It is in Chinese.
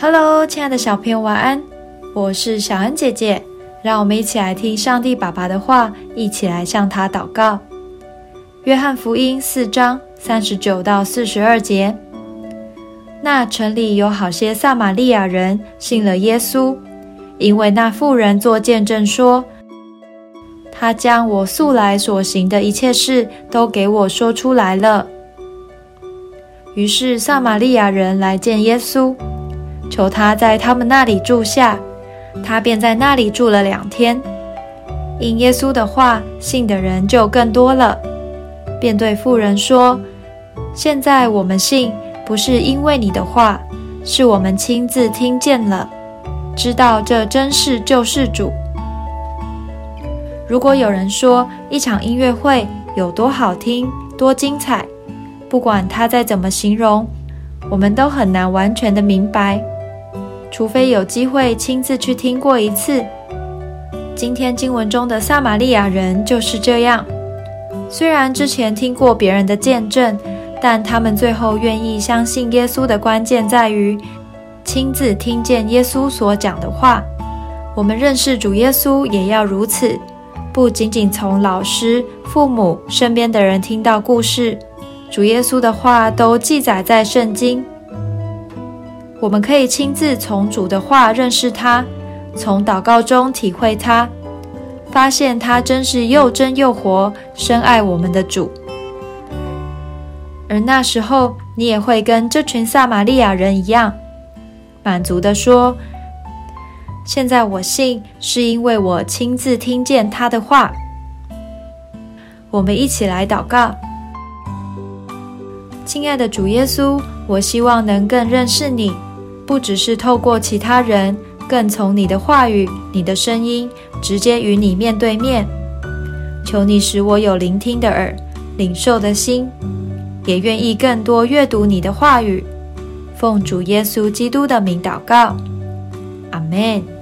Hello，亲爱的小朋友，晚安！我是小恩姐姐，让我们一起来听上帝爸爸的话，一起来向他祷告。约翰福音四章三十九到四十二节，那城里有好些撒玛利亚人信了耶稣，因为那妇人作见证说，他将我素来所行的一切事都给我说出来了。于是撒玛利亚人来见耶稣。求他在他们那里住下，他便在那里住了两天。因耶稣的话，信的人就更多了，便对妇人说：“现在我们信，不是因为你的话，是我们亲自听见了，知道这真是救世主。如果有人说一场音乐会有多好听、多精彩，不管他再怎么形容，我们都很难完全的明白。”除非有机会亲自去听过一次。今天经文中的撒玛利亚人就是这样，虽然之前听过别人的见证，但他们最后愿意相信耶稣的关键在于亲自听见耶稣所讲的话。我们认识主耶稣也要如此，不仅仅从老师、父母身边的人听到故事，主耶稣的话都记载在圣经。我们可以亲自从主的话认识他，从祷告中体会他，发现他真是又真又活、深爱我们的主。而那时候，你也会跟这群撒玛利亚人一样，满足的说：“现在我信，是因为我亲自听见他的话。”我们一起来祷告，亲爱的主耶稣，我希望能更认识你。不只是透过其他人，更从你的话语、你的声音，直接与你面对面。求你使我有聆听的耳、领受的心，也愿意更多阅读你的话语。奉主耶稣基督的名祷告，阿门。